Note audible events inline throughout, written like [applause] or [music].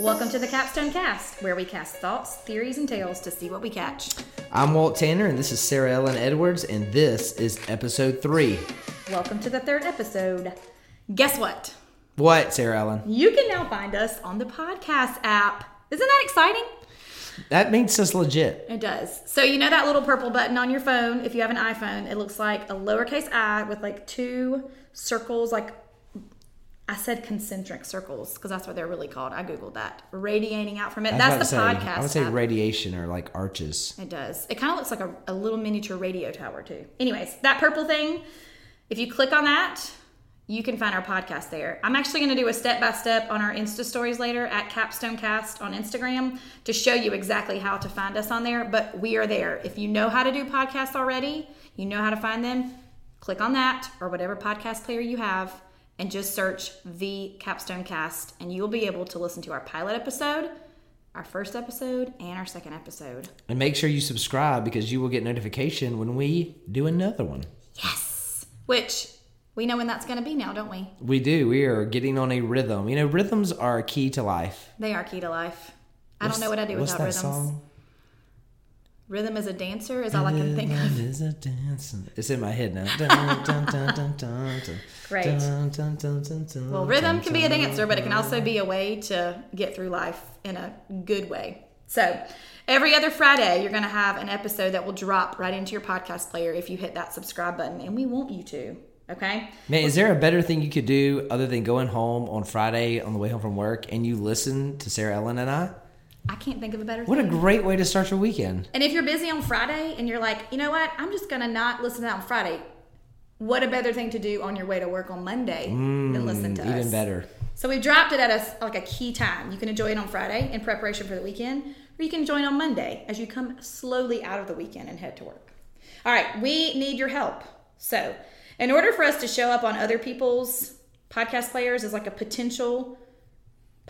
Welcome to the Capstone Cast, where we cast thoughts, theories, and tales to see what we catch. I'm Walt Tanner, and this is Sarah Ellen Edwards, and this is episode three. Welcome to the third episode. Guess what? What, Sarah Ellen? You can now find us on the podcast app. Isn't that exciting? That makes us legit. It does. So you know that little purple button on your phone, if you have an iPhone, it looks like a lowercase i with like two circles, like I said concentric circles because that's what they're really called. I googled that. Radiating out from it. That's the say- podcast. I would say app. radiation or like arches. It does. It kind of looks like a, a little miniature radio tower, too. Anyways, that purple thing, if you click on that, you can find our podcast there. I'm actually going to do a step by step on our Insta stories later at Capstone Cast on Instagram to show you exactly how to find us on there. But we are there. If you know how to do podcasts already, you know how to find them, click on that or whatever podcast player you have and just search the Capstone Cast, and you'll be able to listen to our pilot episode. Our first episode and our second episode. And make sure you subscribe because you will get notification when we do another one. Yes. Which we know when that's going to be now, don't we? We do. We are getting on a rhythm. You know, rhythms are key to life. They are key to life. I don't know what I do without rhythms. Song? Rhythm is a dancer is all I can think of. Rhythm is a dance. It's in my head now. [laughs] Great. Well, rhythm can be a dancer, but it can also be a way to get through life in a good way. So, every other Friday, you're going to have an episode that will drop right into your podcast player if you hit that subscribe button, and we want you to. Okay? Man, is there a better thing you could do other than going home on Friday on the way home from work and you listen to Sarah Ellen and I? I can't think of a better What a great way to start your weekend. And if you're busy on Friday and you're like, you know what, I'm just gonna not listen to that on Friday. What a better thing to do on your way to work on Monday than listen to Mm, Even us. better. So we've dropped it at a like a key time. You can enjoy it on Friday in preparation for the weekend, or you can join on Monday as you come slowly out of the weekend and head to work. All right, we need your help. So, in order for us to show up on other people's podcast players as like a potential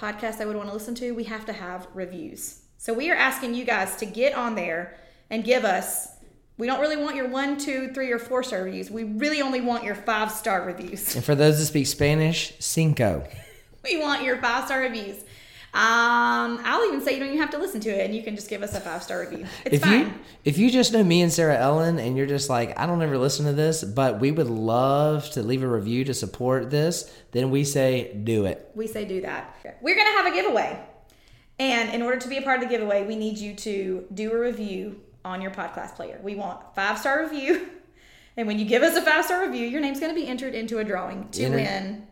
podcast I would want to listen to, we have to have reviews. So we are asking you guys to get on there and give us. We don't really want your one, two, three, or four star reviews. We really only want your five star reviews. And for those that speak Spanish, cinco. [laughs] We want your five star reviews. Um, I'll even say you don't even have to listen to it, and you can just give us a five star review. It's if fine. you if you just know me and Sarah Ellen and you're just like I don't ever listen to this, but we would love to leave a review to support this, then we say do it. we say do that. We're gonna have a giveaway, and in order to be a part of the giveaway, we need you to do a review on your podcast player. We want five star review, [laughs] and when you give us a five star review, your name's gonna be entered into a drawing to Enter- win.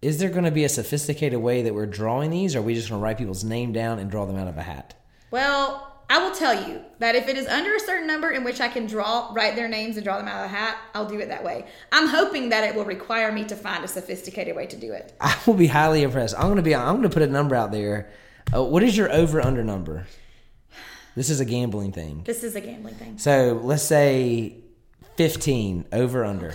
Is there going to be a sophisticated way that we're drawing these, or are we just going to write people's name down and draw them out of a hat? Well, I will tell you that if it is under a certain number in which I can draw, write their names and draw them out of a hat, I'll do it that way. I'm hoping that it will require me to find a sophisticated way to do it. [laughs] I will be highly impressed. I'm going to be. I'm going to put a number out there. Uh, what is your over under number? This is a gambling thing. This is a gambling thing. So let's say 15 over under. I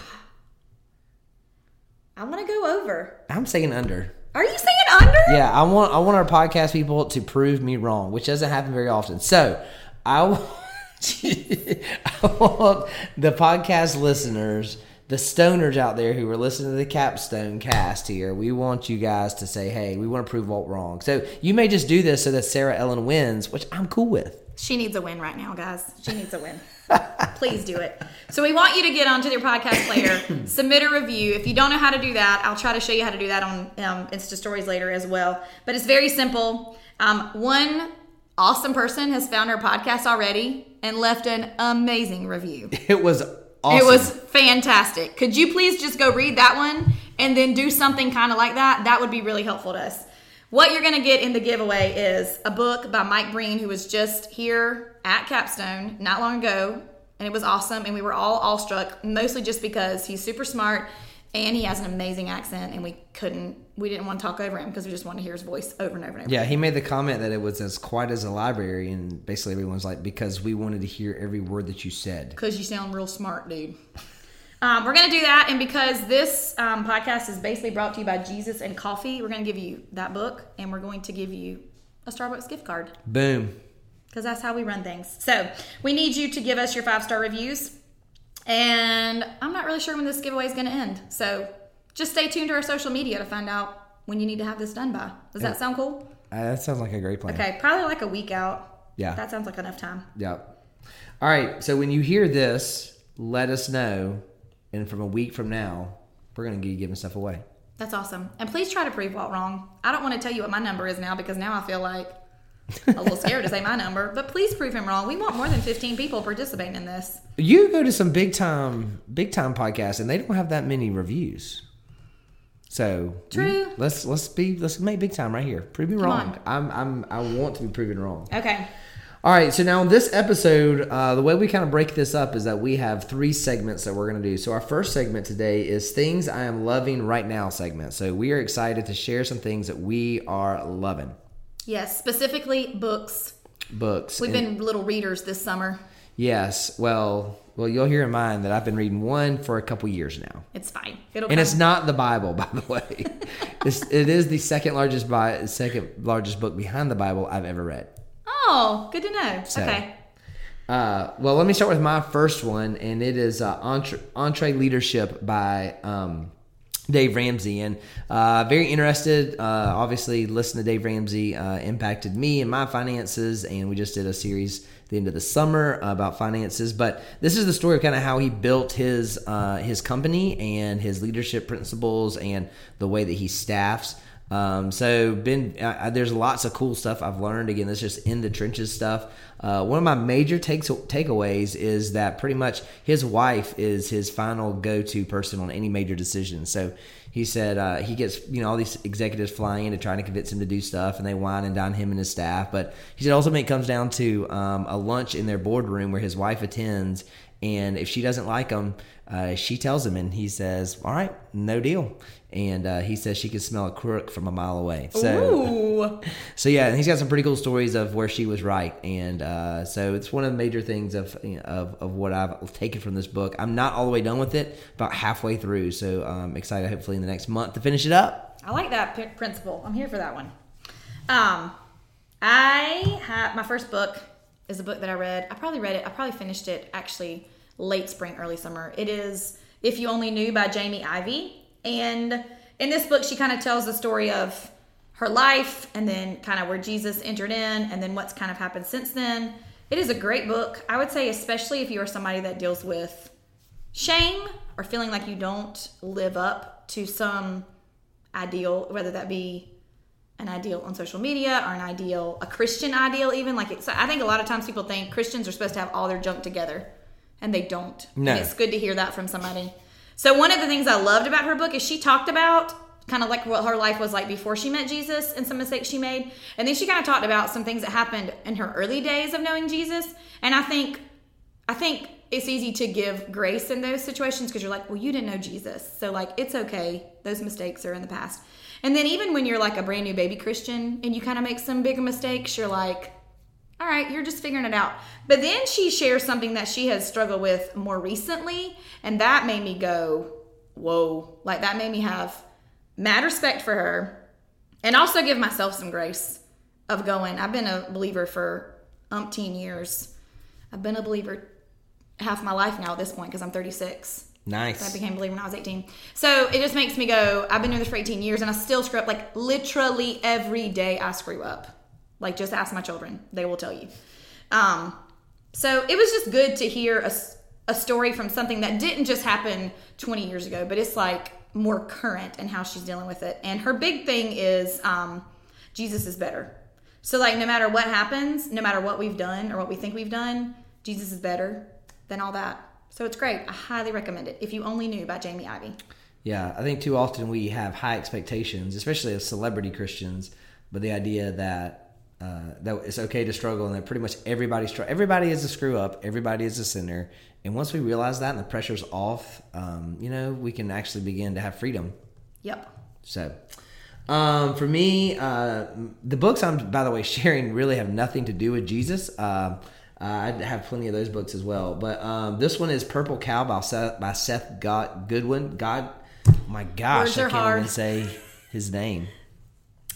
want to go over. I'm saying under. Are you saying under? Yeah, I want I want our podcast people to prove me wrong, which doesn't happen very often. So I [laughs] want, I want the podcast listeners, the stoners out there who are listening to the Capstone Cast here. We want you guys to say, "Hey, we want to prove Walt wrong." So you may just do this so that Sarah Ellen wins, which I'm cool with. She needs a win right now, guys. She needs a win. Please do it. So we want you to get onto their podcast player, [coughs] submit a review. If you don't know how to do that, I'll try to show you how to do that on um, Insta Stories later as well. But it's very simple. Um, one awesome person has found our podcast already and left an amazing review. [laughs] It was awesome. It was fantastic. Could you please just go read that one and then do something kind of like that? That would be really helpful to us. What you're going to get in the giveaway is a book by Mike Breen, who was just here at Capstone not long ago. And it was awesome. And we were all awestruck, mostly just because he's super smart and he has an amazing accent. And we couldn't, we didn't want to talk over him because we just wanted to hear his voice over and over and over. Yeah, he made the comment that it was as quiet as a library, and basically everyone's like, because we wanted to hear every word that you said. because you sound real smart, dude. Um, we're going to do that. And because this um, podcast is basically brought to you by Jesus and Coffee, we're going to give you that book and we're going to give you a Starbucks gift card Boom. Because that's how we run things. So we need you to give us your five star reviews. And I'm not really sure when this giveaway is going to end. So just stay tuned to our social media to find out when you need to have this done by. Does that sound cool? Uh, that sounds like a great plan. Okay, probably like a week out. Yeah. That sounds like enough time. Yep. All right. So when you hear this, let us know. And from a week from now, we're going to be giving stuff away. That's awesome. And please try to prove Walt wrong. I don't want to tell you what my number is now because now I feel like a little scared to say my number. But please prove him wrong. We want more than 15 people participating in this. You go to some big time, big time podcasts, and they don't have that many reviews. So True. let's let's be let's make big time right here. Prove me wrong. on. I'm I'm I want to be proven wrong. Okay. All right, so now in this episode, uh, the way we kind of break this up is that we have three segments that we're going to do. So our first segment today is things I am loving right now segment. So we are excited to share some things that we are loving. Yes, specifically books. Books. We've And- been little readers this summer. yes. Well, well, you'll hear in mine that I've been reading one for a couple years now. It's fine. It'll And come. it's not the Bible, [laughs] by the way. it's, it is the second largest bi- second largest book behind the Bible I've ever read. oh, good to know. So- okay. Uh, well, let me start with my first one, and it is uh, Entre, EntreLeadership by um, Dave Ramsey. And uh, very interested. Uh, obviously, listen to Dave Ramsey uh, impacted me and my finances, and we just did a series at the end of the summer about finances. But this is the story of kind of how he built his uh, his company and his leadership principles and the way that he staffs. Um, so been uh, there's lots of cool stuff I've learned. Again, this is just in the trenches stuff. Uh, one of my major takes takeaways is that pretty much his wife is his final go-to person on any major decision. So he said uh, he gets you know all these executives flying in to try to convince him to do stuff, and they wine and dine him and his staff. But he said ultimately it comes down to um, a lunch in their boardroom where his wife attends, and if she doesn't like him, uh, she tells him, and he says, "All right, no deal." And uh, he says she could smell a crook from a mile away. So, [laughs] so yeah, and he's got some pretty cool stories of where she was right, and uh, so it's one of the major things of, you know, of of what I've taken from this book. I'm not all the way done with it, about halfway through, so I'm excited. Hopefully, in the next month to finish it up. I like that p- principle. I'm here for that one. Um, I have my first book is a book that I read. I probably read it. I probably finished it actually late spring, early summer. It is "If You Only Knew" by Jamie Ivey, and in this book, she kind of tells the story of her life and then kind of where Jesus entered in, and then what's kind of happened since then. It is a great book. I would say, especially if you are somebody that deals with shame or feeling like you don't live up to some ideal, whether that be an ideal on social media or an ideal, a Christian ideal, even like it's. I think a lot of times people think Christians are supposed to have all their junk together, and they don't. No. And it's good to hear that from somebody. So one of the things I loved about her book is she talked about kind of like what her life was like before she met Jesus and some mistakes she made, and then she kind of talked about some things that happened in her early days of knowing Jesus. And I think, I think it's easy to give grace in those situations because you're like, well, you didn't know Jesus, so like it's okay. Those mistakes are in the past. And then even when you're like a brand new baby Christian and you kind of make some big mistakes, you're like, all right, you're just figuring it out. But then she shares something that she has struggled with more recently, and that made me go, whoa. Like that made me have mad respect for her and also give myself some grace of going, I've been a believer for umpteen years. I've been a believer half my life now at this point because I'm 36. Nice. I became a believer when I was 18. So it just makes me go, I've been doing this for 18 years and I still screw up. Like literally every day I screw up. Like just ask my children, they will tell you. Um, so it was just good to hear a story from something that didn't just happen 20 years ago, but it's like more current and how she's dealing with it. And her big thing is um, Jesus is better. So like no matter what happens, no matter what we've done or what we think we've done, Jesus is better than all that. So it's great. I highly recommend it. If you only knew by Jamie Ivey. Yeah, I think too often we have high expectations, especially as celebrity Christians, but the idea that uh, that it's okay to struggle and that pretty much everybody str- everybody is a screw up, everybody is a sinner, and once we realize that and the pressure's off, um, you know, we can actually begin to have freedom. Yep. So, um, for me, uh, the books I'm, by the way, [laughs] sharing really have nothing to do with Jesus. Um I have plenty of those books as well, but um, this one is Purple Cow by Seth, by Seth God, Goodwin. God, my gosh, I can't hard. even say his name.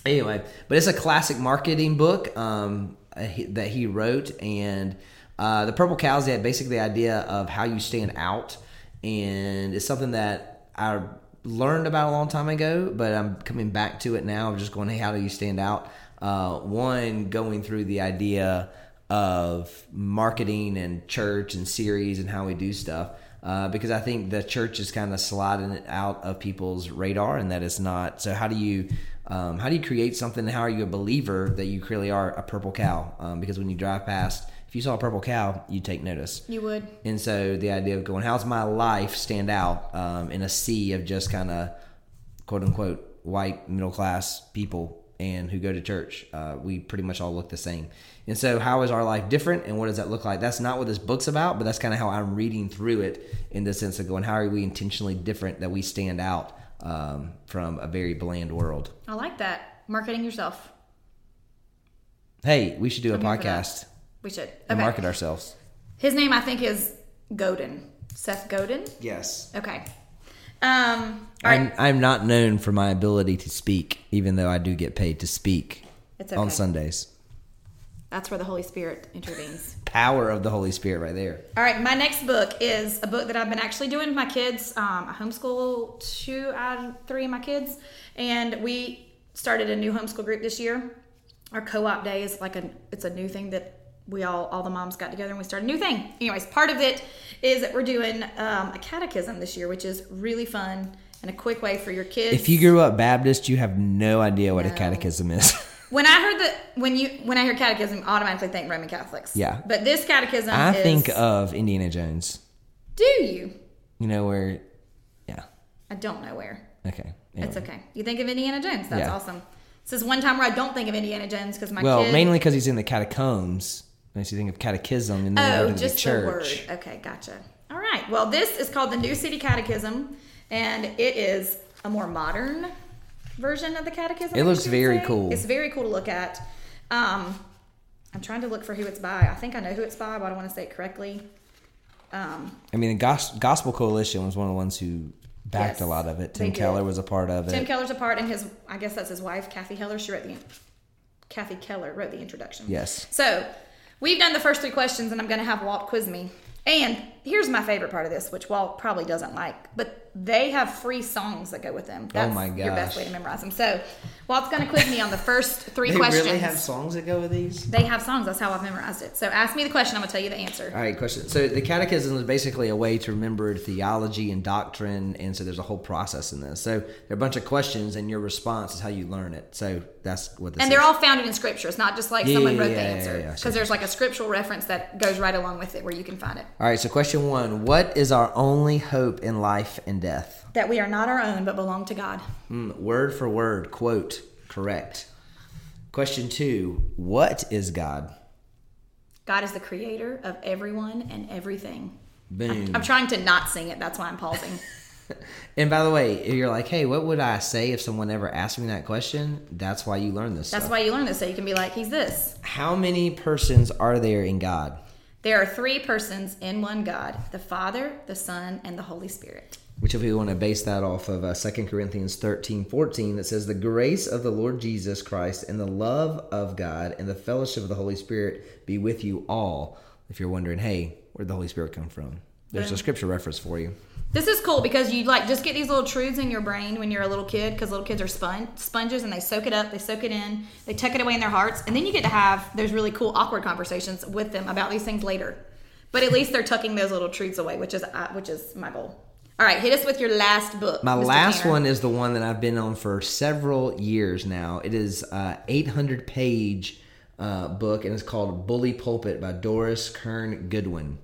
Anyway, but it's a classic marketing book um, uh, that he wrote, and uh, the Purple Cows is the- basically the idea of how you stand out, and it's something that I learned about a long time ago, but I'm coming back to it now. I'm just going, hey, how do you stand out? Uh, one going through the idea of marketing and church and series and how we do stuff. Uh, because I think the church is kind of sliding it out of people's radar, and that is not. So, how do you um, how do you create something? How are you a believer that you clearly are a purple cow? Um, because when you drive past, if you saw a purple cow, you take notice. You would. And so the idea of going, how's my life stand out um, in a sea of just kind of quote unquote white middle class people and who go to church? Uh, we pretty much all look the same. And so, how is our life different, and what does that look like? That's not what this book's about, but that's kind of how I'm reading through it in the sense of going, how are we intentionally different that we stand out um, from a very bland world? I like that. Marketing yourself. Hey, we should do a I'm that. podcast We should. and Okay. market ourselves. His name, I think, is Godin. Seth Godin. Yes. Okay. Um. Right. I'm, I'm not known for my ability to speak, even though I do get paid to speak It's okay. on Sundays. That's where the Holy Spirit intervenes. [laughs] Power of the Holy Spirit right there. All right, my next book is a book that I've been actually doing with my kids. Um, I homeschool two out of three of my kids, and we started a new homeschool group this year. Our co-op day is like a it's a new thing that we all all the moms got together and we started a new thing. Anyways, part of it is that we're doing um, a catechism this year, which is really fun and a quick way for your kids. If you grew up Baptist, you have no idea what a catechism is. [laughs] when I heard that when you when I hear catechism, I automatically think Roman Catholics. Yeah. but this catechism I is, think of Indiana Jones. do you? You know where? Yeah. I don't know where. Okay. It's okay. You think of Indiana Jones. That's Yeah. awesome. This is one time where I don't think of Indiana Jones because my Well, kid. mainly because he's in the catacombs. Makes you think of catechism and then oh, just the the, word. church. Okay, gotcha. All right. Well, this is called the New City Catechism, and it is a more modern version of the Catechism. It looks guess you would very say. cool. It's very cool to look at. Um, I'm trying to look for who it's by. I think I know who it's by, but I don't want to say it correctly. Um, I mean, the Gos- Gospel Coalition was one of the ones who backed Yes, a lot of it. Tim. Keller was a part of it. Tim Keller's a part, and his I guess that's his wife, Kathy Keller. She wrote the Kathy Keller wrote the introduction. Yes. So we've done the first three questions, and I'm going to have Walt quiz me. And here's my favorite part of this, which Walt probably doesn't like, but they have free songs that go with them. Oh that's Oh my gosh. your best way to memorize them. So Walt's going to quiz me on the first [laughs] three They questions. They really have songs that go with these. they have songs. That's how I've memorized it. So ask me the question. I'm going to tell you the answer. All right, question. So the catechism is basically a way to remember theology and doctrine, and so there's a whole process in this. So there are a bunch of questions, and your response is how you learn it. So that's what this And is. they're all founded in scripture. It's not just like Yeah, someone yeah, wrote yeah, the answer. yeah, yeah. Because there's like a scriptural reference that goes right along with it where you can find it. All right, so question one What is our only hope in life and death? That we are not our own, but belong to God. Mm, word for word, quote, correct. Question two What is God? God is the creator of everyone and everything. Boom. I'm trying to not sing it. That's why I'm pausing. [laughs] [laughs] and by the way, if you're like, hey, what would I say if someone ever asked me that question? That's why you learn this That's stuff. why you learn this, so you can be like, He's this. How many persons are there in God? There are three persons in one God the Father, the Son, and the Holy Spirit. Which, if we want to base that off of uh, 2 Corinthians 13 14, that says, The grace of the Lord Jesus Christ and the love of God and the fellowship of the Holy Spirit be with you all. If you're wondering, hey, where'd the Holy Spirit come from? There's a scripture reference for you. This is cool because you like just get these little truths in your brain when you're a little kid because little kids are spon- sponges and they soak it up, they soak it in, they tuck it away in their hearts, and then you get to have those really cool awkward conversations with them about these things later. But at least they're tucking those little truths away, which is uh, which is my goal. All right, hit us with your last book. My Mr. last Tanner. one is the one that I've been on for several years now. It is a 800 page uh, book, and it's called Bully Pulpit by Doris Kearns Goodwin.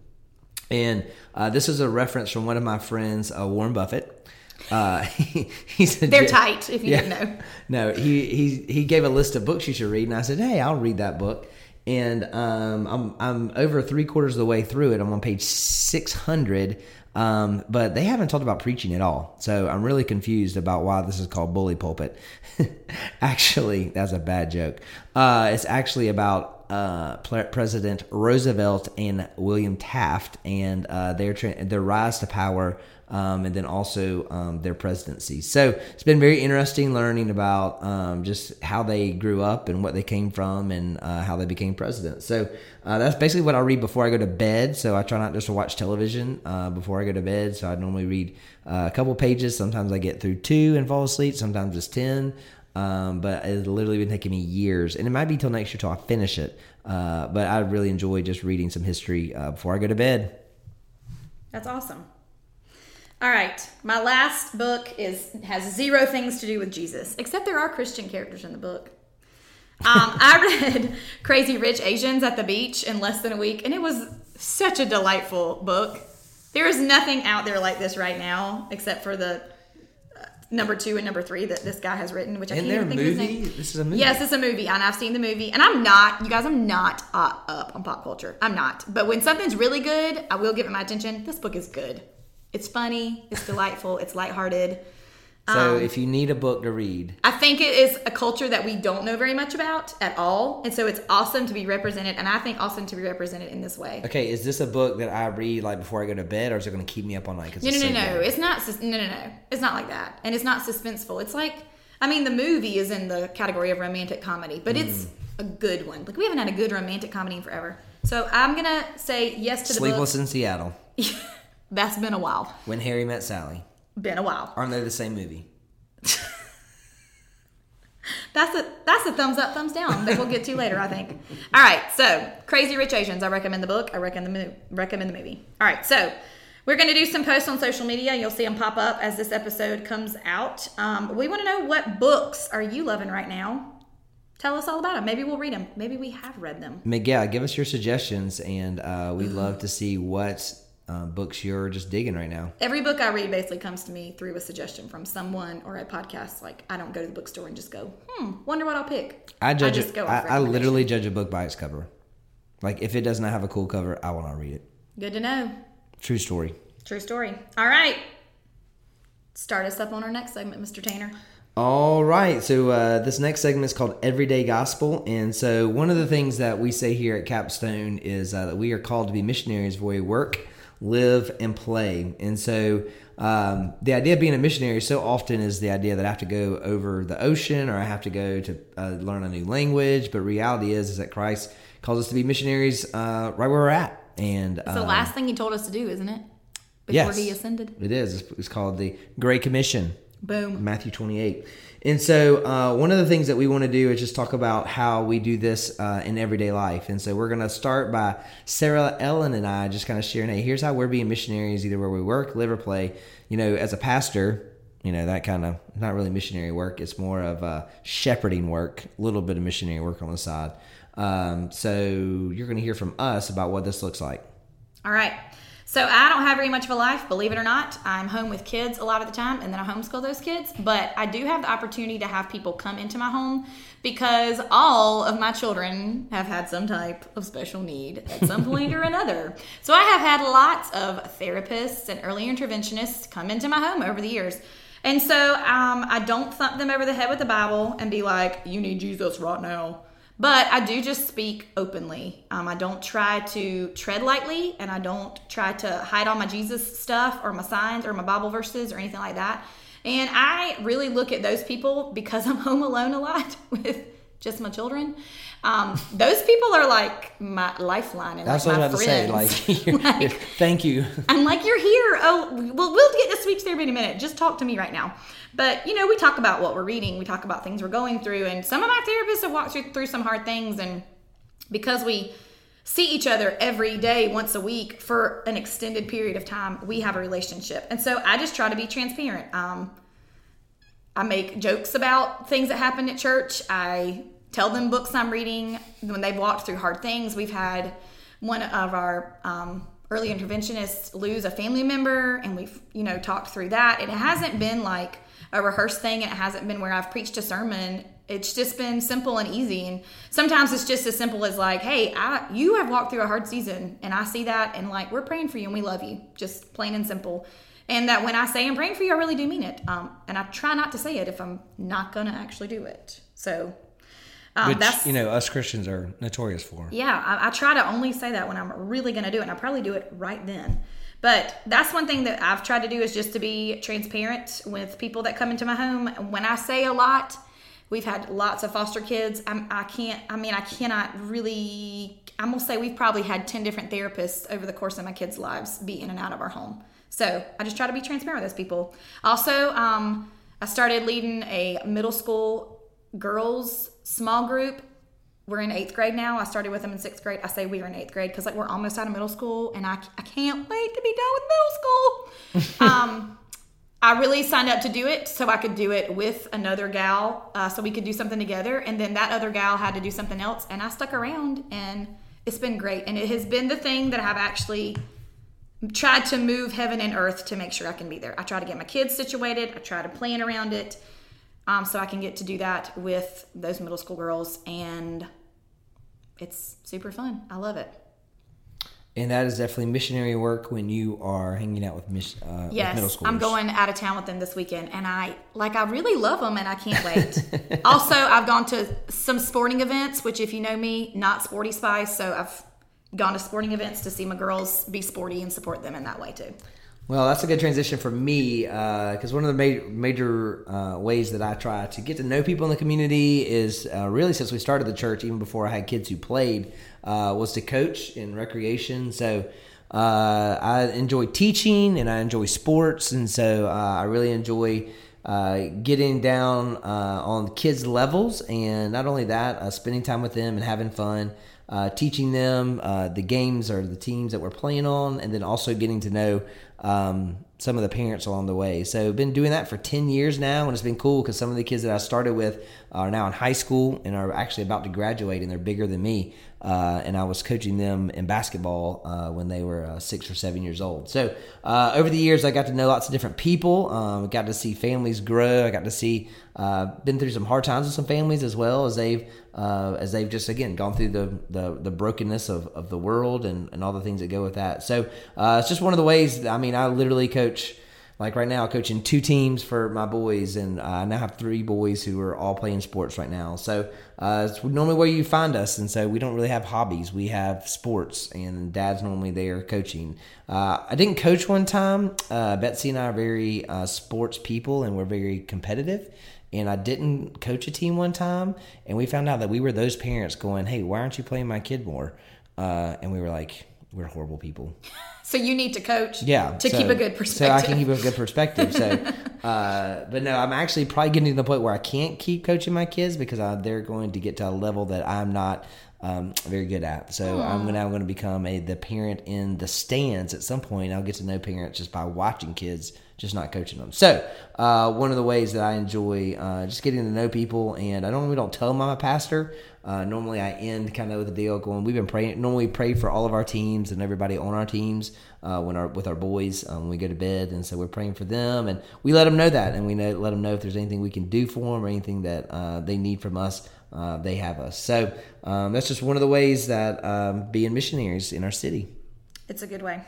And uh, this is a reference from one of my friends, uh, Warren Buffett. Uh, he, [laughs] he's a They're tight, if you Yeah. didn't know. [laughs] No, he, he he gave a list of books you should read, and I said, "Hey, I'll read that book." And um, I'm I'm over three quarters of the way through it. I'm on page six hundred, um, but they haven't talked about preaching at all. So I'm really confused about why this is called bully pulpit. [laughs] actually, that's a bad joke. Uh, it's actually about uh, President Roosevelt and William Taft and uh, their their rise to power um, and then also um, their presidency. So it's been very interesting learning about um, just how they grew up and what they came from and uh, how they became president. So uh, that's basically what I read before I go to bed. So I try not just to watch television uh, before I go to bed. So I normally read uh, a couple pages. Sometimes I get through two and fall asleep. Sometimes it's ten. Um, but it's literally been taking me years, and it might be till next year till I finish it. Uh, but I really enjoy just reading some history uh, before I go to bed. That's awesome. All right, my last book is has zero things to do with Jesus, except there are Christian characters in the book. Um, [laughs] I read Crazy Rich Asians at the beach in less than a week, and it was such a delightful book. There is nothing out there like this right now, except for the uh, number two and number three that this guy has written, which I can't even think of his movie? name. This is a movie. Yes, it's a movie, and I've seen the movie. And I'm not, you guys, I'm not uh, up on pop culture. I'm not. But when something's really good, I will give it my attention. This book is good. It's funny. It's [laughs] delightful. It's lighthearted. So Um, if you need a book to read, I think it is a culture that we don't know very much about at all, and so it's awesome to be represented. And I think awesome to be represented in this way. okay, is this a book that I read like before I go to bed, or is it going to keep me up all night? No, no, no, no. It's not. No, no, no. It's not like that, and it's not suspenseful. It's like, I mean, the movie is in the category of romantic comedy, but it's a good one. Like we haven't had a good romantic comedy in forever. So I'm gonna say yes to the Sleepless book. in Seattle. [laughs] That's been a while. When Harry Met Sally. Been a while. Aren't they the same movie? [laughs] That's a that's a thumbs up, thumbs down that we'll get to later, I think. All right, so Crazy Rich Asians. I recommend the book. I recommend the recommend the movie. All right, so we're going to do some posts on social media. You'll see them pop up as this episode comes out. Um, we want to know what books are you loving right now. Tell us all about them. Maybe we'll read them. Maybe we have read them. Miguel, give us your suggestions, and uh, we'd love to see what uh, books you're just digging right now. Every book I read basically comes to me through a suggestion from someone or a podcast. Like I don't go to the bookstore and just go, hmm, wonder what I'll pick. I judge just it. I, I literally judge a book by its cover. Like if it does not have a cool cover, I will not read it. Good to know. True story. True story. All right. Start us up on our next segment, Mr. Tanner. All right. So uh, this next segment is called Everyday Gospel, and so one of the things that we say here at Capstone is uh, that we are called to be missionaries where we work, live, and play. And so um, the idea of being a missionary so often is the idea that I have to go over the ocean or I have to go to uh, learn a new language. But reality is is that Christ calls us to be missionaries uh, right where we're at. And It's the um, last thing he told us to do, isn't it? Before yes, he ascended. It is. It's, it's called the Great Commission. Boom. Matthew 28. And so, uh, one of the things that we want to do is just talk about how we do this uh, in everyday life. And so, we're going to start by Sarah Ellen and I just kind of sharing, hey, here's how we're being missionaries, either where we work, live, or play. You know, as a pastor, you know, that kind of not really missionary work, it's more of uh, shepherding work, a little bit of missionary work on the side. Um, so, you're going to hear from us about what this looks like. All right. So I don't have very much of a life, believe it or not. I'm home with kids a lot of the time, and then I homeschool those kids. But I do have the opportunity to have people come into my home because all of my children have had some type of special need at some point or another. So I have had lots of therapists and early interventionists come into my home over the years. And so um, I don't thump them over the head with the Bible and be like, you need Jesus right now. But I do just speak openly. Um, I don't try to tread lightly, and I don't try to hide all my Jesus stuff or my signs or my Bible verses or anything like that. And I really look at those people because [laughs] I'm home alone a lot [laughs] with just my children. Um, those people are like my lifeline and That's like what I was my to say. friends. Like, [laughs] Like, thank you. I'm like, you're here. Oh, well, we'll get to speech therapy in a minute. Just talk to me right now. But, you know, we talk about what we're reading, we talk about things we're going through. And some of my therapists have walked through, through some hard things. And because we see each other every day, once a week, for an extended period of time, we have a relationship. And so I just try to be transparent. Um, I make jokes about things that happen at church. I tell them books I'm reading when they've walked through hard things. We've had one of our um, early interventionists lose a family member, and we've you know talked through that. It hasn't been like a rehearsed thing, it hasn't been where I've preached a sermon. It's just been simple and easy. And sometimes it's just as simple as like, "Hey, I you have walked through a hard season, and I see that, and like we're praying for you, and we love you." Just plain and simple and that when I say I'm praying for you, I really do mean it. Um, and I try not to say it if I'm not to actually do it. So um, Which, that's you know, us Christians are notorious for. yeah. I, I try to only say that when I'm really going to do it, and I probably do it right then. But that's one thing that I've tried to do is just to be transparent with people that come into my home. When I say a lot, we've had lots of foster kids. I'm, I can't. I mean, I cannot really. I'm gonna say we've probably had ten different therapists over the course of my kids' lives be in and out of our home. So I just try to be transparent with those people. Also, um, I started leading a middle school girls small group. We're in eighth grade now. I started with them in sixth grade. I say we are in eighth grade because like we're almost out of middle school, and I, I can't wait to be done with middle school. [laughs] um, I really signed up to do it so I could do it with another gal, uh, so we could do something together. And then that other gal had to do something else, and I stuck around, and it's been great. And it has been the thing that I've actually tried to move heaven and earth to make sure I can be there. I try to get my kids situated. I try to plan around it, um, so I can get to do that with those middle school girls, and it's super fun. I love it. And that is definitely missionary work when you are hanging out with, mis- uh, with Yes, middle schoolers. I'm going out of town with them this weekend, and I like I really love them, and I can't wait. [laughs] also, I've gone to some sporting events, which if you know me, not sporty spice, so I've gone to sporting events to see my girls be sporty and support them in that way too. Well, that's a good transition for me because one of the ma- major uh, ways that I try to get to know people in the community is uh, really since we started the church, even before I had kids who played, uh, was to coach in recreation. So uh, I enjoy teaching and I enjoy sports, and so uh, I really enjoy. Uh, getting down uh, on kids' levels, and not only that, uh, spending time with them and having fun, uh, teaching them uh, the games or the teams that we're playing on, and then also getting to know um, some of the parents along the way. So, been doing that for 10 years now, and it's been cool because some of the kids that I started with are now in high school and are actually about to graduate, and they're bigger than me. Uh, and I was coaching them in basketball uh, when they were uh, six or seven years old. So, uh, over the years, I got to know lots of different people. Um, got to see families grow. I got to see, uh, been through some hard times with some families as well as they've uh, as they've just again gone through the the, the brokenness of, of the world and, and all the things that go with that. So it's just one of the ways. I mean, I literally coach. Like right now, coaching two teams for my boys, and I now have three boys who are all playing sports right now. So uh, it's normally where you find us, and so we don't really have hobbies. We have sports, and Dad's normally there coaching. Uh, I didn't coach one time. Uh, Betsy and I are very uh, sports people, and we're very competitive and I didn't coach a team one time, and we found out that we were those parents going, "Hey, why aren't you playing my kid more?" Uh, and we were like, "We're horrible people." So you need to coach, Yeah, to so- keep a good perspective. So I can keep a good perspective. So, [laughs] uh, but no, I'm actually probably getting to the point where I can't keep coaching my kids because I, they're going to get to a level that I'm not um, very good at. So I'm now going to become a the parent in the stands at some point. I'll get to know parents just by watching kids, just not coaching them. So uh, one of the ways that I enjoy uh, just getting to know people, and I don't normally don't tell them I'm a pastor. Uh, normally, I end kind of with a deal going. We've been praying. Normally, pray for all of our teams and everybody on our teams uh, when our with our boys um, when we go to bed, and so we're praying for them, and we let them know that, and we know, let them know if there's anything we can do for them or anything that uh, they need from us. Uh, they have us. So um, that's just one of the ways that um, being missionaries in our city. It's a good way.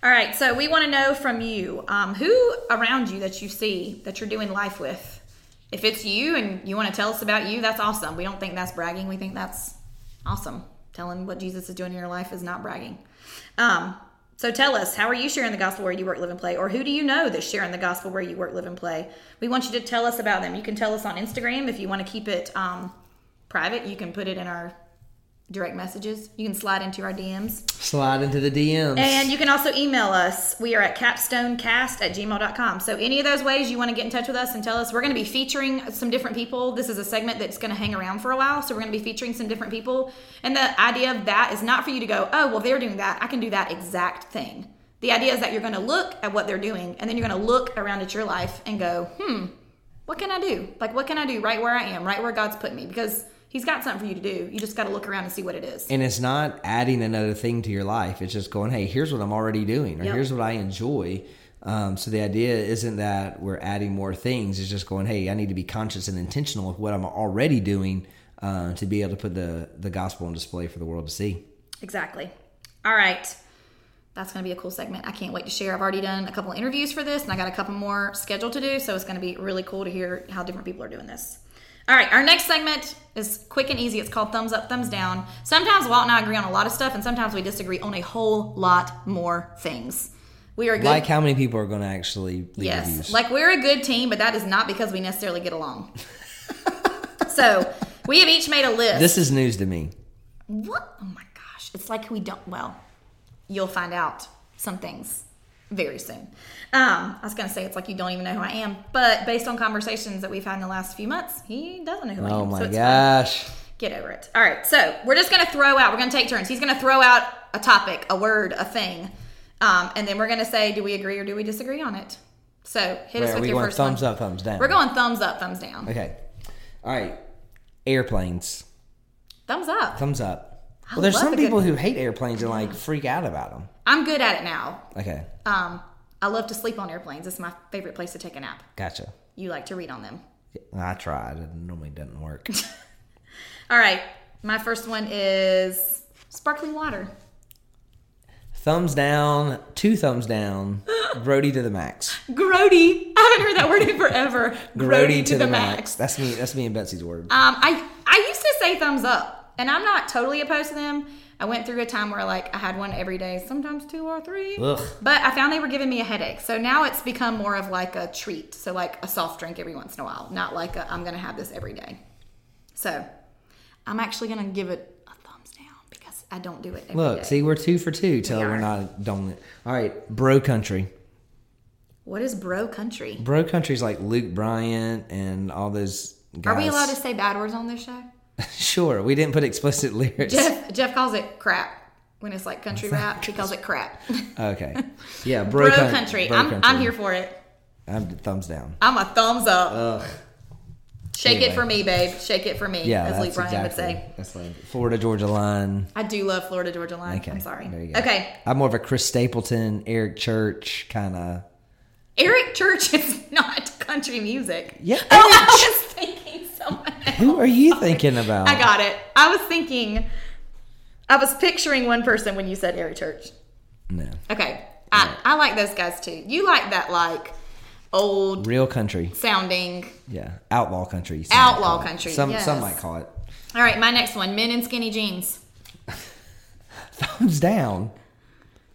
All right, so we want to know from you um, who around you that you see that you're doing life with. If it's you and you want to tell us about you, that's awesome. We don't think that's bragging. We think that's awesome. Telling what Jesus is doing in your life is not bragging. Um, so tell us, how are you sharing the gospel where you work, live, and play? Or who do you know that's sharing the gospel where you work, live, and play? We want you to tell us about them. You can tell us on Instagram if you want to keep it um, private. You can put it in our direct messages. You can slide into our DMs. Slide into the DMs. And you can also email us. We are at capstonecast at gmail.com. So, any of those ways you want to get in touch with us and tell us, we're going to be featuring some different people. This is a segment that's going to hang around for a while. So, we're going to be featuring some different people. And the idea of that is not for you to go, oh, well, they're doing that. I can do that exact thing. The idea is that you're going to look at what they're doing and then you're going to look around at your life and go, hmm, what can I do? Like, what can I do right where I am, right where God's put me? Because He's got something for you to do. You just got to look around and see what it is. and it's not adding another thing to your life. It's just going, hey, here's what I'm already doing, or Yep. here's what I enjoy. Um, so the idea isn't that we're adding more things. It's just going, hey, I need to be conscious and intentional with what I'm already doing uh, to be able to put the the gospel on display for the world to see. Exactly. All right. That's going to be a cool segment. I can't wait to share. I've already done a couple interviews for this, and I got a couple more scheduled to do. So it's going to be really cool to hear how different people are doing this. All right, our next segment is quick and easy. It's called Thumbs Up, Thumbs Down. Sometimes Walt and I agree on a lot of stuff, and sometimes we disagree on a whole lot more things. We are good. Like how many people are going to actually leave Yes. reviews? Like we're a good team, but that is not because we necessarily get along. [laughs] so we have each made a list. this is news to me. What? Oh my gosh. It's like we don't, well, you'll find out some things very soon. Um, I was gonna say it's like you don't even know who I am, but based on conversations that we've had in the last few months, he doesn't know who I am. Oh so my it's fine. gosh. Get over it. All right, so we're just gonna throw out. We're gonna take turns. He's gonna throw out a topic, a word, a thing, um, and then we're gonna say, do we agree or do we disagree on it? So hit Wait, us with your going first thumbs one. up, thumbs down? We're going thumbs up, thumbs down. Okay. All right. Airplanes. Thumbs up. Thumbs up. I Well, there's some people who hate airplanes and like freak out about them. I'm good at it now. Okay. Um, I love to sleep on airplanes. It's my favorite place to take a nap. Gotcha. You like to read on them. I tried. It normally doesn't work. [laughs] All right, my first one is sparkling water. thumbs down. Two thumbs down. [gasps] Grody to the max. Grody. I haven't heard that word in forever. Grody to, the, max. That's me. That's me and Betsy's word. Um, I I used to say thumbs up, and I'm not totally opposed to them. I went through a time where like I had one every day, sometimes two or three. Ugh. But I found they were giving me a headache, so now it's become more of like a treat. So like a soft drink every once in a while, not like a, I'm gonna have this every day. So I'm actually gonna give it a thumbs down because I don't do it every day. Look, see, we're two for two till We are are. not doing it. All right, bro country. What is bro country? Bro country's like Luke Bryan and all those guys. Are we allowed to say bad words on this show? [laughs] Sure, we didn't put explicit [laughs] lyrics. Jeff Jeff calls it crap when it's like country [laughs] rap. He calls it crap. Okay. Yeah, bro, bro coun- country. bro I'm country. I'm here for it. I'm thumbs down. I'm a thumbs up. Ugh. Shake anyway. it for me, babe. Shake it for me, Yeah, as Luke Bryan exactly. would say. That's like Florida Georgia line. I do love Florida Georgia line. Okay, I'm sorry. There you go. Okay. I'm more of a Chris Stapleton, Eric Church kind of. Eric Church is not country music. Yeah, Oh, I was thinking. Who are you thinking [laughs] about? I got it. I was thinking. I was picturing one person when you said Eric Church. No, Okay. I, I like those guys too. You like that like old real country. sounding. Yeah, outlaw country. some Outlaw might call it. country, Some yes. some might call it. All right, my next one: men in skinny jeans. [laughs] Thumbs down.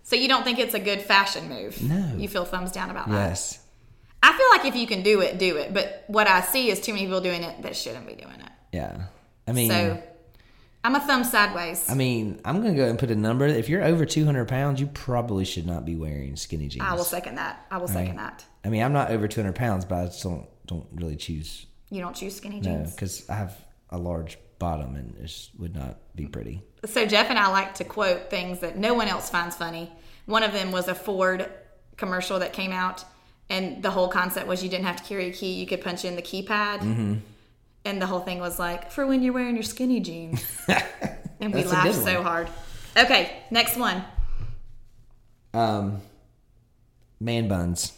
So you don't think it's a good fashion move? No. You feel thumbs down about that? Yes. I feel like if you can do it, do it. But what I see is too many people doing it that shouldn't be doing it. Yeah. I mean, So I'm a thumb sideways. I mean, I'm gonna go ahead and put a number. If you're over 200 pounds, you probably should not be wearing skinny jeans. I will second that. I will second Right. that. I mean, I'm not over 200 pounds, but I just don't don't really choose You don't choose skinny no jeans. because I have a large bottom and it would not be pretty. So Jeff and I like to quote things that no one else finds funny. One of them was a Ford commercial that came out, and the whole concept was you didn't have to carry a key; you could punch in the keypad. Mm-hmm. And the whole thing was like for when you're wearing your skinny jeans. [laughs] and we laughed so hard. Okay, next one. Um, man buns.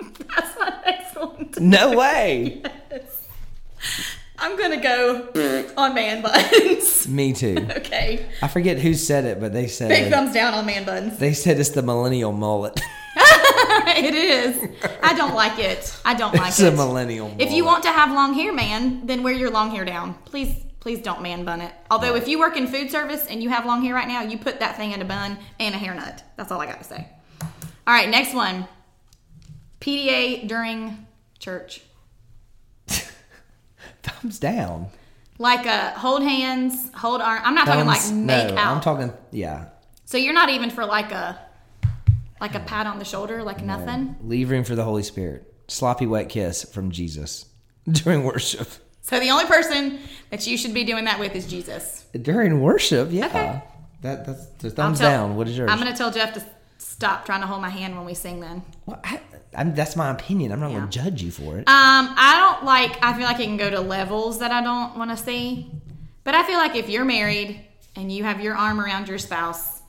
[laughs] That's my next one. [laughs] No way. I'm gonna go on man buns. Me too. okay, I forget who said it, but they said big thumbs down on man buns. they said it's the millennial mullet. [laughs] it is. I don't like it. I don't like it's it. a millennial. Mullet. If you want to have long hair, man, then wear your long hair down. Please, please don't man bun it. Although, if you work in food service and you have long hair right now, you put that thing in a bun and a hairnet. That's all I got to say. All right, next one. PDA during church. [laughs] thumbs down. Like a hold hands, hold arm. I'm not talking like make no, out. I'm talking. Yeah, so you're not even for like a like a pat on the shoulder, like nothing. leave room for the Holy Spirit. Sloppy wet kiss from Jesus [laughs] during worship. So the only person that you should be doing that with is Jesus. During worship, yeah. Okay. That that's the thumbs tell- down. What is yours? I'm gonna tell Jeff to stop trying to hold my hand when we sing. Then. Well, I, I'm, that's my opinion. I'm not Yeah. going to judge you for it. Um, I don't like. I feel like it can go to levels that I don't want to see. But I feel like if you're married and you have your arm around your spouse,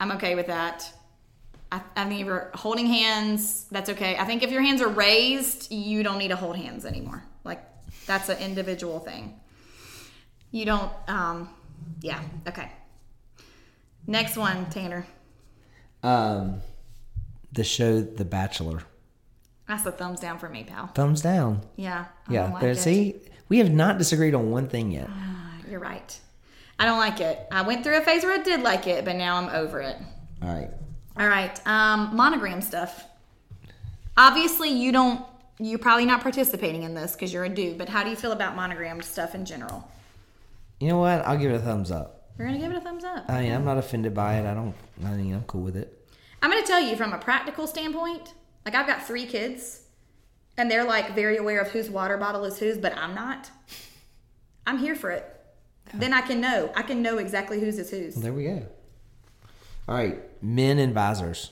I'm okay with that. I, I think if you're holding hands, that's okay. I think if your hands are raised, you don't need to hold hands anymore. Like that's an individual thing. You don't. Um, yeah. Okay. Next one, Tanner. Um, the show The Bachelor. That's a thumbs down for me, pal. Thumbs down. Yeah. I Yeah. like there, see, we have not disagreed on one thing yet. You're right. I don't like it. I went through a phase where I did like it, but now I'm over it. All right. All right. Um, monogram stuff. Obviously, you don't. You're probably not participating in this because you're a dude. But how do you feel about monogrammed stuff in general? You know what? I'll give it a thumbs up. You're gonna give it a thumbs up. I mean, I'm not offended by it. I don't. I mean, I'm cool with it. I'm going to tell you from a practical standpoint, like I've got three kids and they're like very aware of whose water bottle is whose, but I'm not. I'm here for it. Then I can know. I can know exactly whose is whose. There we go. All right, men and visors.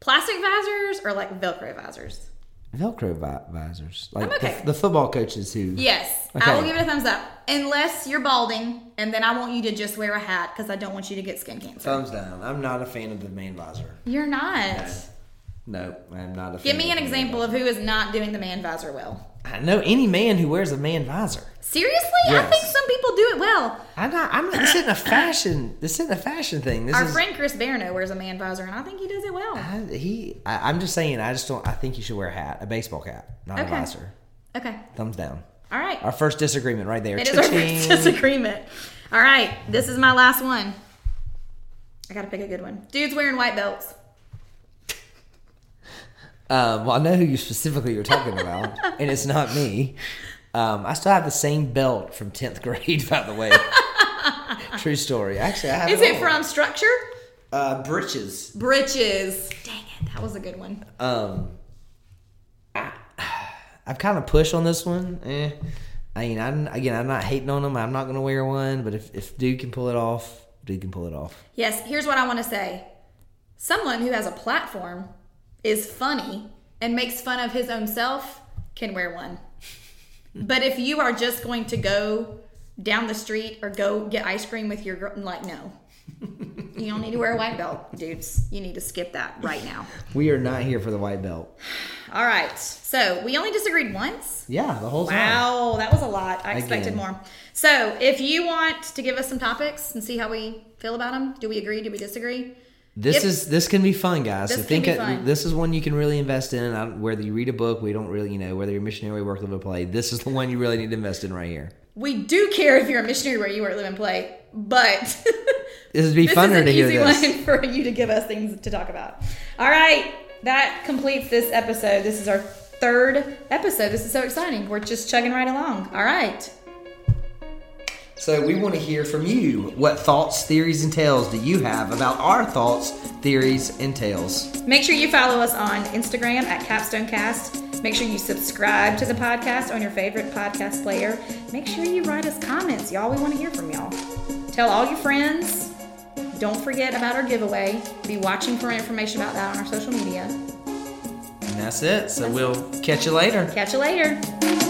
Plastic visors or like Velcro visors? Velcro vi- visors. Like I'm okay. the, the football coaches who. Yes, Okay. I will give it a thumbs up. Unless you're balding, and then I want you to just wear a hat because I don't want you to get skin cancer. Thumbs down. I'm not a fan of the man visor. You're not. No, I'm not a fan. Give me an example of who is not doing the man visor well. I know any man who wears a man visor. Seriously? I think some people do it well. I'm not. I'm not. This isn't a fashion. This isn't a fashion thing. This Our is. friend Chris Berno wears a man visor, and I think he does it well. I, he. I, I'm just saying. I just don't. I think you should wear a hat, a baseball cap, not a visor. Okay. Thumbs down. All right. Our first disagreement right there. It is our first disagreement. All right. This is my last one. I got to pick a good one. Dude's wearing white belts. Um, well, I know who you specifically you're talking about, and it's not me. Um, I still have the same belt from tenth grade, [laughs] by the way. True story. Actually, I have. Is it it from Structure? uh, britches? Britches. Dang it. That was a good one. Um, I, I've kind of pushed on this one. Eh. I mean, I'm, again, I'm not hating on them. I'm not going to wear one, but if, if dude can pull it off, dude can pull it off. Yes, here's what I want to say. Someone who has a platform is funny and makes fun of his own self can wear one. but if you are just going to go down the street or go get ice cream with your girl, like, no. you don't need to wear a white belt, dudes. You need to skip that right now. We are not here for the white belt. All right. So we only disagreed once. Yeah, the whole time. Wow, that was a lot. I expected Again. more. So, if you want to give us some topics and see how we feel about them, do we agree? Do we disagree? This is this can be fun, guys. This can think fun. this is one you can really invest in. I, whether you read a book, we don't really, you know, whether you're a missionary, work, live, or play. This is the one you really need to invest in right here. We do care if you're a missionary where you work, live, and play, but [laughs] This would be this funner is an to hear easy this. one for you to give us things to talk about. All right, that completes this episode. This is our third episode. This is so exciting. We're just chugging right along. All right. So we want to hear from you. What thoughts, theories, and tales do you have about our thoughts, theories, and tales? Make sure you follow us on Instagram at CapstoneCast. Make sure you subscribe to the podcast on your favorite podcast player. Make sure you write us comments, y'all. We want to hear from y'all. Tell all your friends. Don't forget about our giveaway. Be watching for information about that on our social media. And that's it. So we'll catch you later. Catch you later.